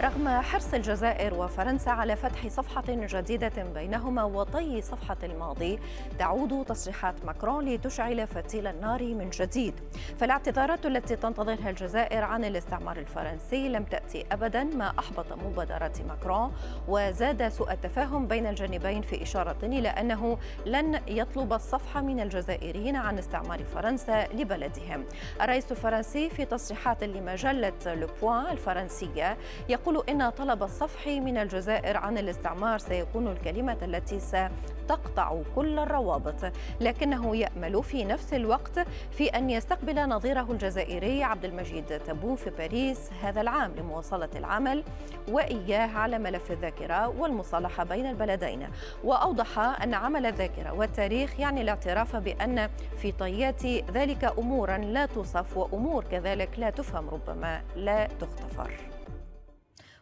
رغم حرص الجزائر وفرنسا على فتح صفحة جديدة بينهما وطي صفحة الماضي تعود تصريحات ماكرون لتشعل فتيل النار من جديد. فالاعتذارات التي تنتظرها الجزائر عن الاستعمار الفرنسي لم تأتي أبدا ما أحبط مبادرات ماكرون. وزاد سوء التفاهم بين الجانبين في إشارة إلى أنه لن يطلب الصفحة من الجزائريين عن استعمار فرنسا لبلدهم. الرئيس الفرنسي في تصريحات لمجلة لوبوان الفرنسية يقول يقول إن طلب الصفح من الجزائر عن الاستعمار سيكون الكلمة التي ستقطع كل الروابط لكنه يأمل في نفس الوقت في أن يستقبل نظيره الجزائري عبد المجيد تبون في باريس هذا العام لمواصلة العمل وإياه على ملف الذاكرة والمصالحة بين البلدين. وأوضح أن عمل الذاكرة والتاريخ يعني الاعتراف بأن في طيات ذلك أمورا لا توصف وأمور كذلك لا تفهم ربما لا تغتفر.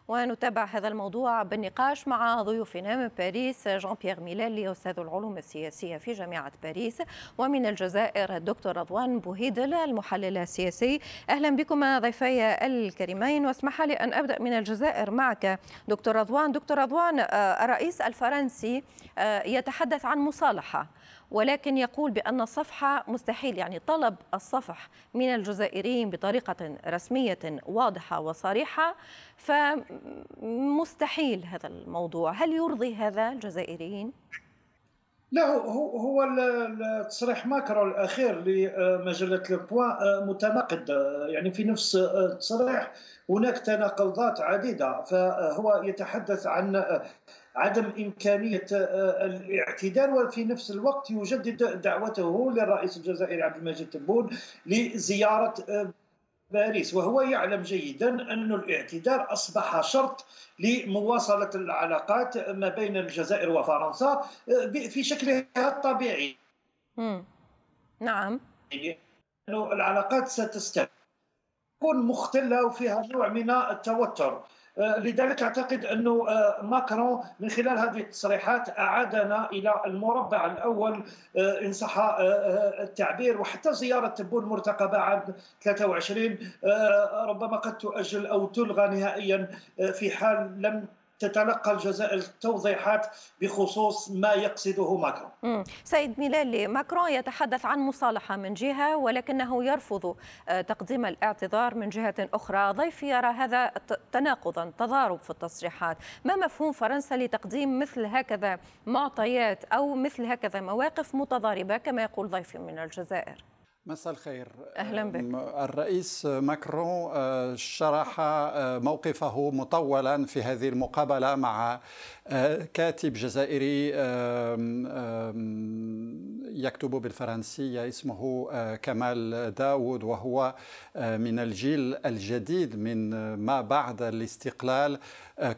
ونتابع هذا الموضوع بالنقاش مع ضيوفنا من باريس جان بيير ميلالي أستاذ العلوم السياسية في جامعة باريس ومن الجزائر الدكتور رضوان بوهيدل المحلل السياسي. أهلا بكم ضيفي الكريمين واسمح لي أن أبدأ من الجزائر معك. دكتور رضوان دكتور رضوان آه، الرئيس الفرنسي آه، يتحدث عن مصالحة. ولكن يقول بأن الصفحة مستحيل يعني طلب الصفح من الجزائريين بطريقة رسمية واضحة وصريحة فمستحيل هذا الموضوع هل يرضي هذا الجزائريين؟ لا هو هو التصريح ماكرون الأخير لمجلة لو متناقض يعني في نفس التصريح هناك تناقضات عديدة فهو يتحدث عن عدم إمكانية آه، الاعتدال وفي نفس الوقت يجدد دعوته للرئيس الجزائري عبد المجيد تبون لزيارة آه، باريس. وهو يعلم جيدا أن الاعتدال أصبح شرط لمواصلة العلاقات ما بين الجزائر وفرنسا آه، في شكلها الطبيعي. نعم. يعني العلاقات ستستمر. تكون مختلة وفيها نوع من التوتر. آه، لذلك أعتقد أنه آه، ماكرون من خلال هذه التصريحات أعادنا إلى المربع الأول آه، إن صح التعبير وحتى زيارة تبون مرتقبة عام 23 ربما قد تؤجل أو تلغى نهائيا في حال لم تتلقى الجزائر توضيحات بخصوص ما يقصده ماكرون. سيد ميلالي ماكرون يتحدث عن مصالحة من جهة ولكنه يرفض آه، تقديم الاعتذار من جهة أخرى. ضيف يرى هذا تناقضا تضارب في التصريحات. ما مفهوم فرنسا لتقديم مثل هكذا معطيات أو مثل هكذا مواقف متضاربة كما يقول ضيفي من الجزائر؟ مساء الخير. أهلا بك. الرئيس ماكرون آه، شرح آه، موقفه مطولا في هذه المقابلة مع آه، كاتب جزائري يكتب بالفرنسيه اسمه كمال داود وهو من الجيل الجديد من ما بعد الاستقلال.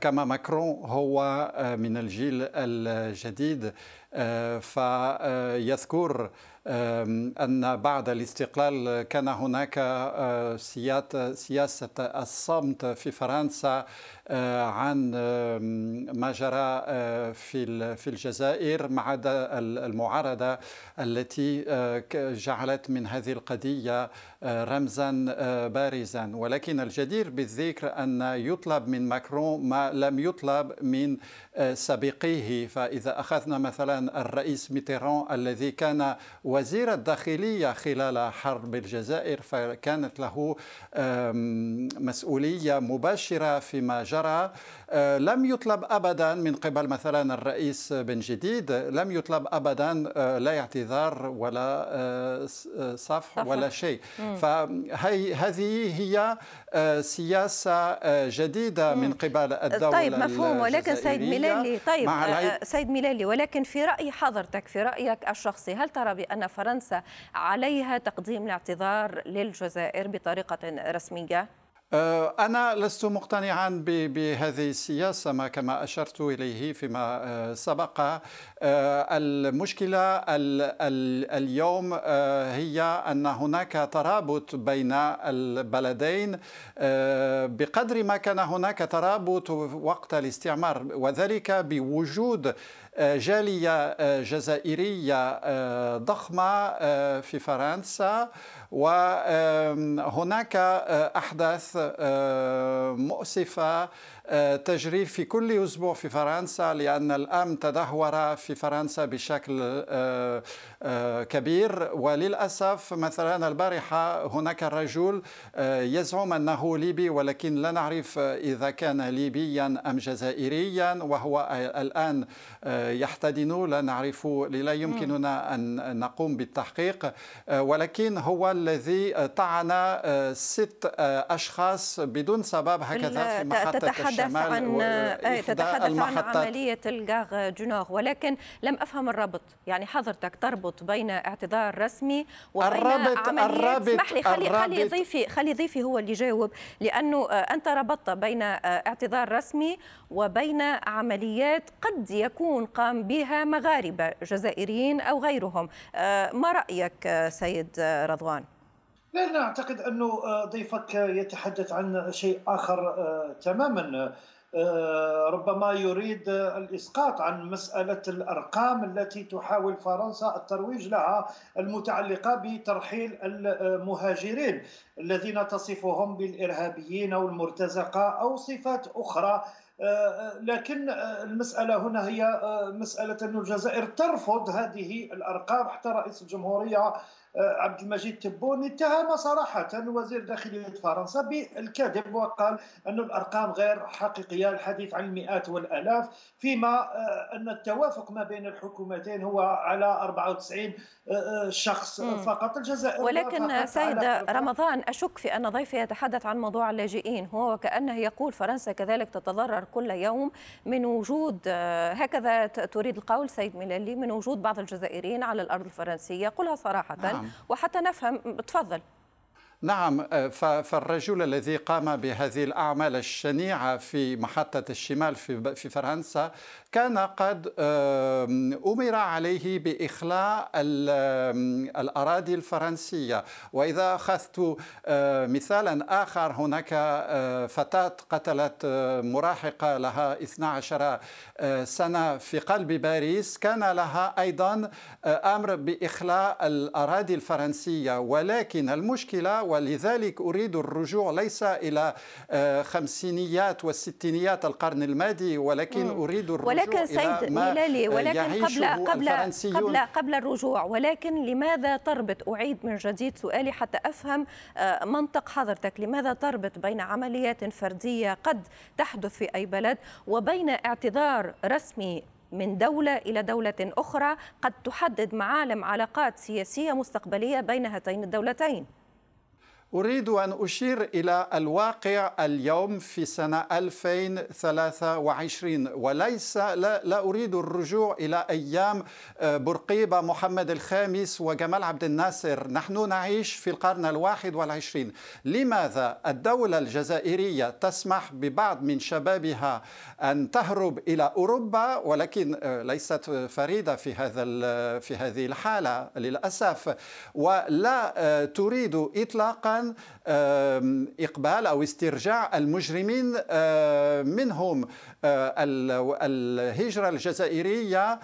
كما ماكرون هو من الجيل الجديد فيذكر أن بعد الاستقلال كان هناك آه، سياسة الصمت في فرنسا عن ما جرى آه، في في الجزائر مع المعارضة التي جعلت من هذه القضية رمزا بارزا. ولكن الجدير بالذكر أن يطلب من ماكرون ما لم يطلب من سابقيه. فإذا أخذنا مثلا الرئيس ميتيران الذي كان وزير الداخلية خلال حرب الجزائر فكانت له مسؤولية مباشرة فيما جرى آه، لم يطلب ابدا من قبل مثلا الرئيس بن جديد لم يطلب ابدا آه، لا اعتذار ولا آه، صفح ولا شيء. فهي هذه هي سياسة جديدة من قبل الدولة طيب مفهوم. ولكن سيد ميلالي طيب سيد ميلالي ولكن في رأي حضرتك في رأيك الشخصي هل ترى بأن فرنسا عليها تقديم الاعتذار للجزائر بطريقة رسمية؟ أنا لست مقتنعا بهذه السياسة ما كما أشرت إليه فيما أه، سبق. أه، المشكلة اليوم هي أن هناك ترابط بين البلدين بقدر ما كان هناك ترابط وقت الاستعمار وذلك بوجود جالية جزائرية ضخمة في فرنسا. وهناك أحداث مؤسفة تجري في كل أسبوع في فرنسا لأن الأمن تدهور في فرنسا بشكل كبير. وللأسف مثلا البارحة هناك رجل يزعم أنه ليبي ولكن لا نعرف إذا كان ليبيا أم جزائريا وهو الآن يحتدن لا نعرف لا يمكننا أن نقوم بالتحقيق. ولكن هو الذي طعن ست أشخاص بدون سبب هكذا في محطة تتحدث عن آه، تتحدث المحطات. عن عملية الغاغ جنوغ ولكن لم أفهم الربط يعني حضرتك تربط بين اعتذار رسمي وبين الرابط عملية الرابط اسمح لي خلي خلي ضيفي خلي ضيفي هو اللي يجاوب لأنه آه، أنت ربطت بين آه، اعتذار رسمي وبين عمليات قد يكون قام بها مغاربة جزائريين أو غيرهم ما رأيك سيد رضوان؟ لا أنا أعتقد أنه ضيفك يتحدث عن شيء آخر تماما. آه، ربما يريد الإسقاط عن مسألة الأرقام التي تحاول فرنسا الترويج لها المتعلقة بترحيل المهاجرين الذين تصفهم بالإرهابيين أو المرتزقه أو صفات أخرى. آه، لكن المسألة هنا هي آه، مسألة أن الجزائر ترفض هذه الأرقام. حتى رئيس الجمهورية آه، عبد المجيد تبون اتهم صراحة وزير داخلية فرنسا بالكذب وقال أن الأرقام غير حقيقية الحديث عن المئات والآلاف فيما آه، أن التوافق ما بين الحكومتين هو على 94 آه، شخص فقط. الجزائر ولكن سيد رمضان أشك في أن ضيفي يتحدث عن موضوع اللاجئين هو وكأنه يقول فرنسا كذلك تتضرر كل يوم من وجود هكذا تريد القول سيد ميلالي من وجود بعض الجزائريين على الأرض الفرنسية. قلها صراحة. نعم. وحتى نفهم تفضل نعم آه، فالرجل الذي قام بهذه الأعمال الشنيعة في محطة الشمال في فرنسا كان قد أمر عليه بإخلاء الأراضي الفرنسية. وإذا أخذت مثالا آخر هناك فتاة قتلت مراهقة لها 12 سنة في قلب باريس. كان لها أيضا أمر بإخلاء الأراضي الفرنسية. ولكن المشكلة ولذلك أريد الرجوع ليس إلى خمسينيات والستينيات القرن الماضي ولكن أريد الرجوع ولكن سيد ميلالي ولكن قبل قبل قبل قبل الرجوع ولكن لماذا تربط؟ أعيد من جديد سؤالي حتى أفهم آه، منطق حضرتك. لماذا تربط بين عمليات فردية قد تحدث في أي بلد وبين اعتذار رسمي من دولة إلى دولة أخرى قد تحدد معالم علاقات سياسية مستقبلية بين هاتين الدولتين؟ أريد أن أشير إلى الواقع اليوم في سنة 2023 وليس لا, لا أريد الرجوع إلى أيام آه، برقيبة محمد الخامس وجمال عبد الناصر. نحن نعيش في القرن الواحد والعشرين. لماذا الدولة الجزائرية تسمح ببعض من شبابها أن تهرب إلى أوروبا؟ ولكن آه، ليست فريدة في هذا في هذه الحالة للأسف. ولا آه، تريد إطلاقا عن إقبال أو استرجاع المجرمين منهم الهجرة الجزائرية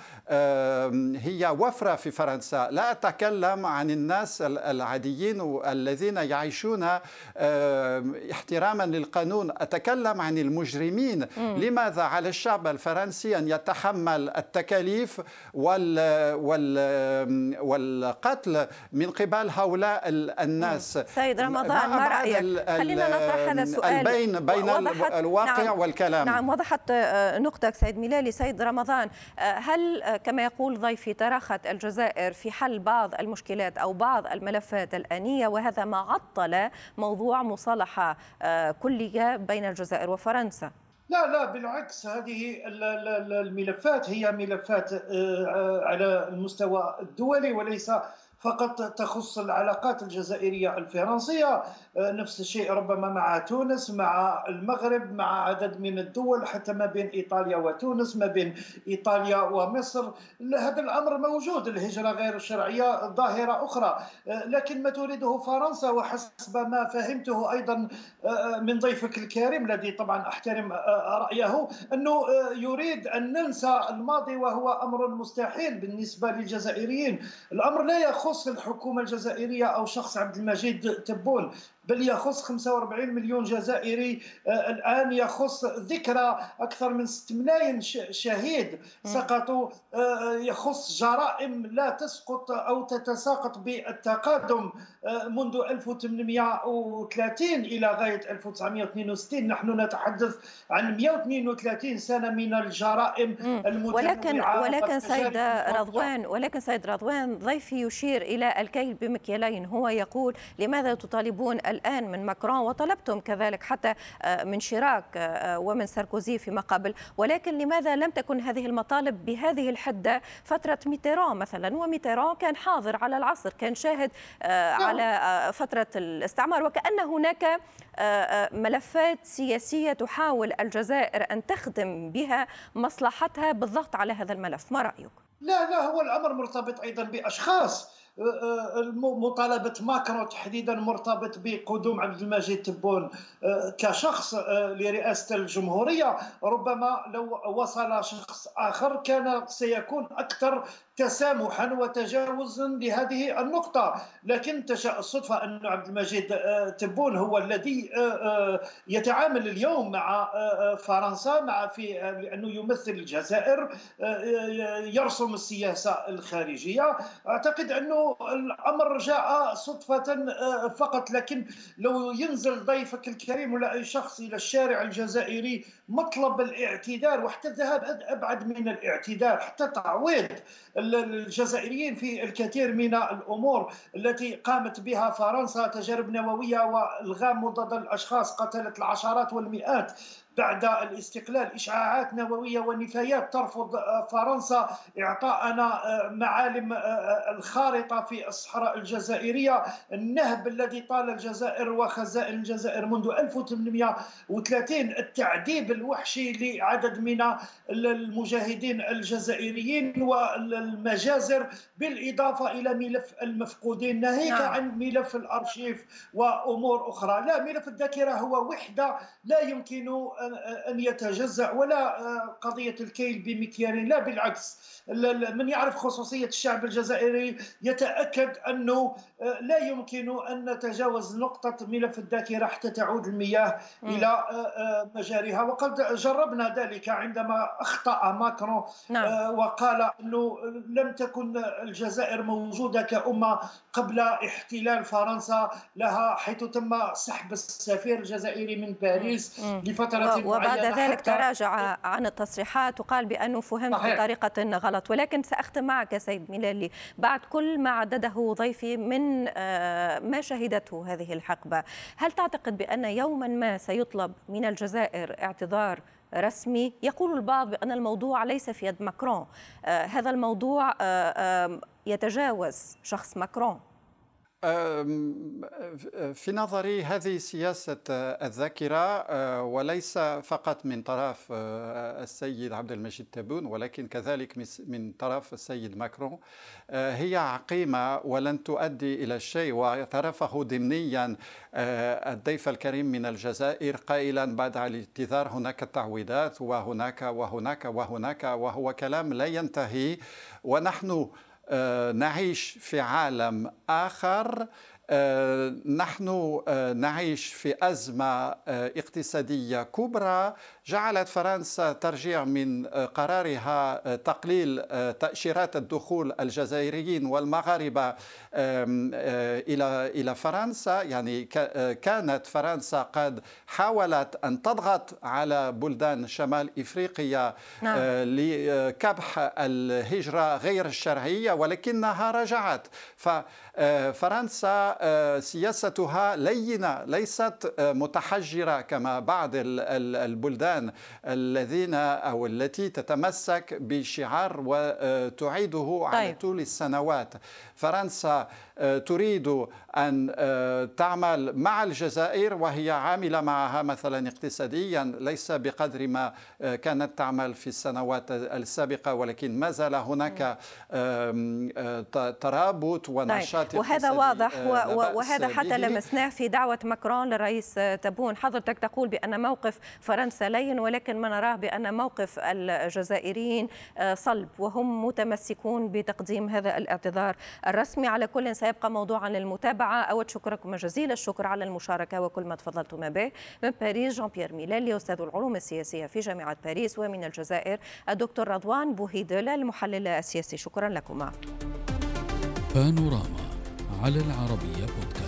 هي وفرة في فرنسا. لا أتكلم عن الناس العاديين الذين يعيشون احتراما للقانون. أتكلم عن المجرمين. لماذا على الشعب الفرنسي أن يتحمل التكاليف وال وال والقتل من قبل هؤلاء الناس؟ سيد رمضان ما رأيك؟ خلينا نطرح هذا السؤال. بين بين الواقع نعم. والكلام. نعم وضحت آه، نقطك سيد ميلالي. سيد رمضان آه، هل آه، كما يقول ضيفي تراخت الجزائر في حل بعض المشكلات أو بعض الملفات الآنية؟ وهذا ما عطل موضوع مصالحة كلية بين الجزائر وفرنسا. لا لا بالعكس. هذه الملفات هي ملفات على المستوى الدولي وليس فقط تخص العلاقات الجزائرية الفرنسية نفس الشيء ربما مع تونس مع المغرب مع عدد من الدول حتى ما بين إيطاليا وتونس ما بين إيطاليا ومصر. هذا الأمر موجود الهجرة غير الشرعية ظاهرة أخرى. لكن ما تريده فرنسا وحسب ما فهمته أيضا من ضيفك الكريم الذي طبعا أحترم رأيه أنه يريد أن ننسى الماضي وهو أمر مستحيل بالنسبة للجزائريين. الأمر لا يخص الحكومة الجزائرية أو شخص عبد المجيد تبون. بل يخص 45 مليون جزائري آه، الآن يخص ذكرى أكثر من 6 ملايين شهيد. سقطوا آه، يخص جرائم لا تسقط أو تتساقط بالتقادم آه، منذ 1830 إلى غاية 1962 نحن نتحدث عن 132 سنة من الجرائم المتنوعة ولكن ولكن سيد رضوان ولكن سيد رضوان ضيفي يشير إلى الكيل بمكيالين. هو يقول لماذا تطالبون الآن من ماكرون وطلبتم كذلك حتى آه، من شيراك آه، ومن ساركوزي فيما قبل. ولكن لماذا لم تكن هذه المطالب بهذه الحدة؟ فترة ميتيران مثلا. وميتيران كان حاضر على العصر كان شاهد آه، نعم. على فترة الاستعمار. وكأن هناك ملفات سياسية تحاول الجزائر أن تخدم بها مصلحتها بالضغط على هذا الملف. ما رأيك؟ لا لا هو الأمر مرتبط أيضا بأشخاص. مطالبه ماكرون تحديدا مرتبط بقدوم عبد المجيد تبون. آه، كشخص آه، لرئاسة الجمهورية ربما لو وصل شخص آخر كان سيكون أكثر تسامحا وتجاوزا لهذه النقطة. لكن تشاء الصدفة أن عبد المجيد آه، تبون هو الذي يتعامل اليوم مع فرنسا مع في لأنه يمثل الجزائر يرسم السياسة الخارجية. أعتقد أنه الأمر جاء صدفة آه، فقط لكن لو ينزل ضيفك الكريم ولا أي شخص إلى الشارع الجزائري مطلب الاعتذار وحتى الذهاب أبعد من الاعتذار حتى تعويض الجزائريين في الكثير من الأمور التي قامت بها فرنسا تجارب نووية والغام مضاد الأشخاص قتلت العشرات والمئات بعد الاستقلال إشعاعات نووية ونفايات ترفض آه، فرنسا إعطاءنا آه، معالم آه، الخارطة في الصحراء الجزائرية. النهب الذي طال الجزائر وخزائن الجزائر منذ 1830 التعذيب الوحشي لعدد من المجاهدين الجزائريين والمجازر بالإضافة إلى ملف المفقودين. ناهيك نعم. عن ملف الأرشيف وأمور أخرى. لا ملف الذاكرة هو وحدة لا يمكن أن يتجزأ ولا آه، قضية الكيل بمكيال لا بالعكس. من يعرف خصوصية الشعب الجزائري يتأكد أنه آه، لا يمكن أن نتجاوز نقطة ملف الذاكرة حتى تعود المياه إلى آه، مجاريها. وقد جربنا ذلك عندما أخطأ ماكرون نعم. وقال أنه لم تكن الجزائر موجودة كأمة قبل احتلال فرنسا لها حيث تم سحب السفير الجزائري من باريس لفترة وبعد ذلك تراجع عن التصريحات وقال بأنه فهمت. بطريقة غلط. ولكن سأختم معك سيد ميلالي. بعد كل ما عدده ضيفي من آه، ما شهدته هذه الحقبة هل تعتقد بأن يوما ما سيطلب من الجزائر اعتذار رسمي؟ يقول البعض بأن الموضوع ليس في يد ماكرون. آه، هذا الموضوع آه، يتجاوز شخص ماكرون. في نظري هذه سياسة الذاكرة أه، وليس فقط من طرف أه، السيد عبد المجيد تبون ولكن كذلك من طرف السيد ماكرون. أه، هي عقيمة ولن تؤدي إلى شيء واعترفه ضمنيا الضيف الكريم من الجزائر قائلا بعد الاعتذار هناك تعويضات وهناك وهناك وهناك وهو كلام لا ينتهي ونحن نعيش في عالم آخر. آه، نحن آه، نعيش في أزمة اقتصادية كبرى. جعلت فرنسا ترجيع من قرارها تقليل تأشيرات الدخول الجزائريين والمغاربة إلى إلى فرنسا. يعني كانت فرنسا قد حاولت أن تضغط على بلدان شمال إفريقيا نعم. لكبح الهجرة غير الشرعية ولكنها رجعت. ففرنسا سياستها لينة ليست متحجرة كما بعض البلدان. البلدان الذين أو التي تتمسك بشعار وتعيده على طيب. طول السنوات فرنسا آه، تريد أن آه، تعمل مع الجزائر وهي عاملة معها مثلا اقتصاديا ليس بقدر ما آه، كانت تعمل في السنوات السابقة ولكن ما زال هناك ترابط ونشاط طيب. وهذا واضح وهذا حتى لمسناه في دعوة ماكرون للرئيس تبون حضرتك تقول بأن موقف فرنسا لين ولكن ما نراه بأن موقف الجزائريين صلب وهم متمسكون بتقديم هذا الاعتذار الرسمي. على كل سيبقى موضوعا للمتابعة. أود شكركم جزيل الشكر على المشاركة وكل ما تفضلتم به. من باريس جان بيير ميلالي أستاذ العلوم السياسية في جامعة باريس ومن الجزائر الدكتور رضوان بوهيدولا المحلل السياسي. شكرا لكما. بانوراما على العربية بودكاست.